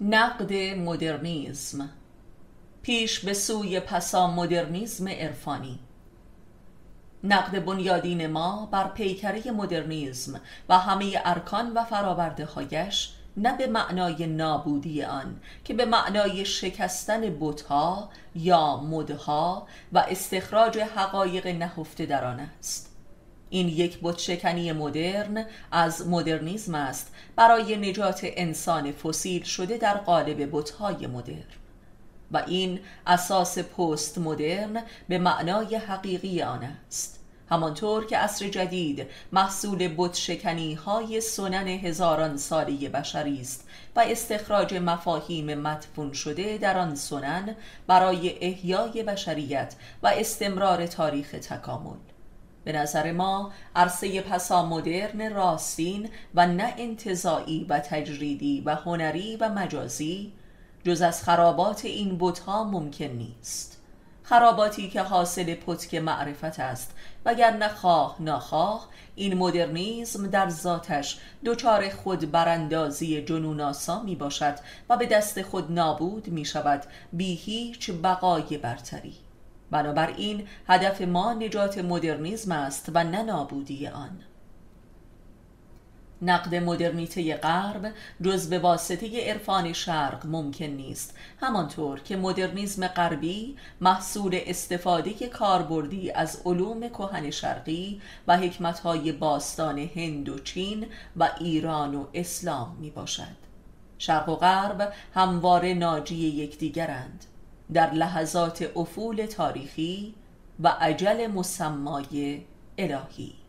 نقد مدرنیزم پیش به سوی پسا مدرنیزم عرفانی. نقد بنیادین ما بر پیکره مدرنیزم و همه ارکان و فرآوردههایش نه به معنای نابودی آن که به معنای شکستن بتها یا مدها و استخراج حقایق نهفته در آن است. این یک بتشکنی مدرن از مدرنیزم است. برای نجات انسان فسیل شده در قالب بتهای مدرن. و این اساس پست مدرن به معنای حقیقی آن است. همانطور که عصر جدید محصول بتشکنی های سنن هزاران سالی بشری است و استخراج مفاهیم مدفون شده در آن سنن برای احیای بشریت و استمرار تاریخ تکامل. به نظر ما عرصه پسا مدرن راستین و نه انتظاعی و تجریدی و هنری و مجازی جز از خرابات این بتها ممکن نیست. خراباتی که حاصل پتک معرفت است وگر خواه ناخواه این مدرنیزم در ذاتش دچار خود براندازی جنوناسا می باشد و به دست خود نابود می شود بی هیچ بقای برتری. بنابراین هدف ما نجات مدرنیزم است و نه نابودی آن. نقد مدرنیته غرب جز به واسطه عرفان شرق ممکن نیست همانطور که مدرنیزم غربی محصول استفاده کاربردی از علوم کهن شرقی و حکمتهای باستان هند و چین و ایران و اسلام می باشد شرق و غرب همواره ناجی یکدیگرند. در لحظات افول تاریخی و عجل مسمای الهی.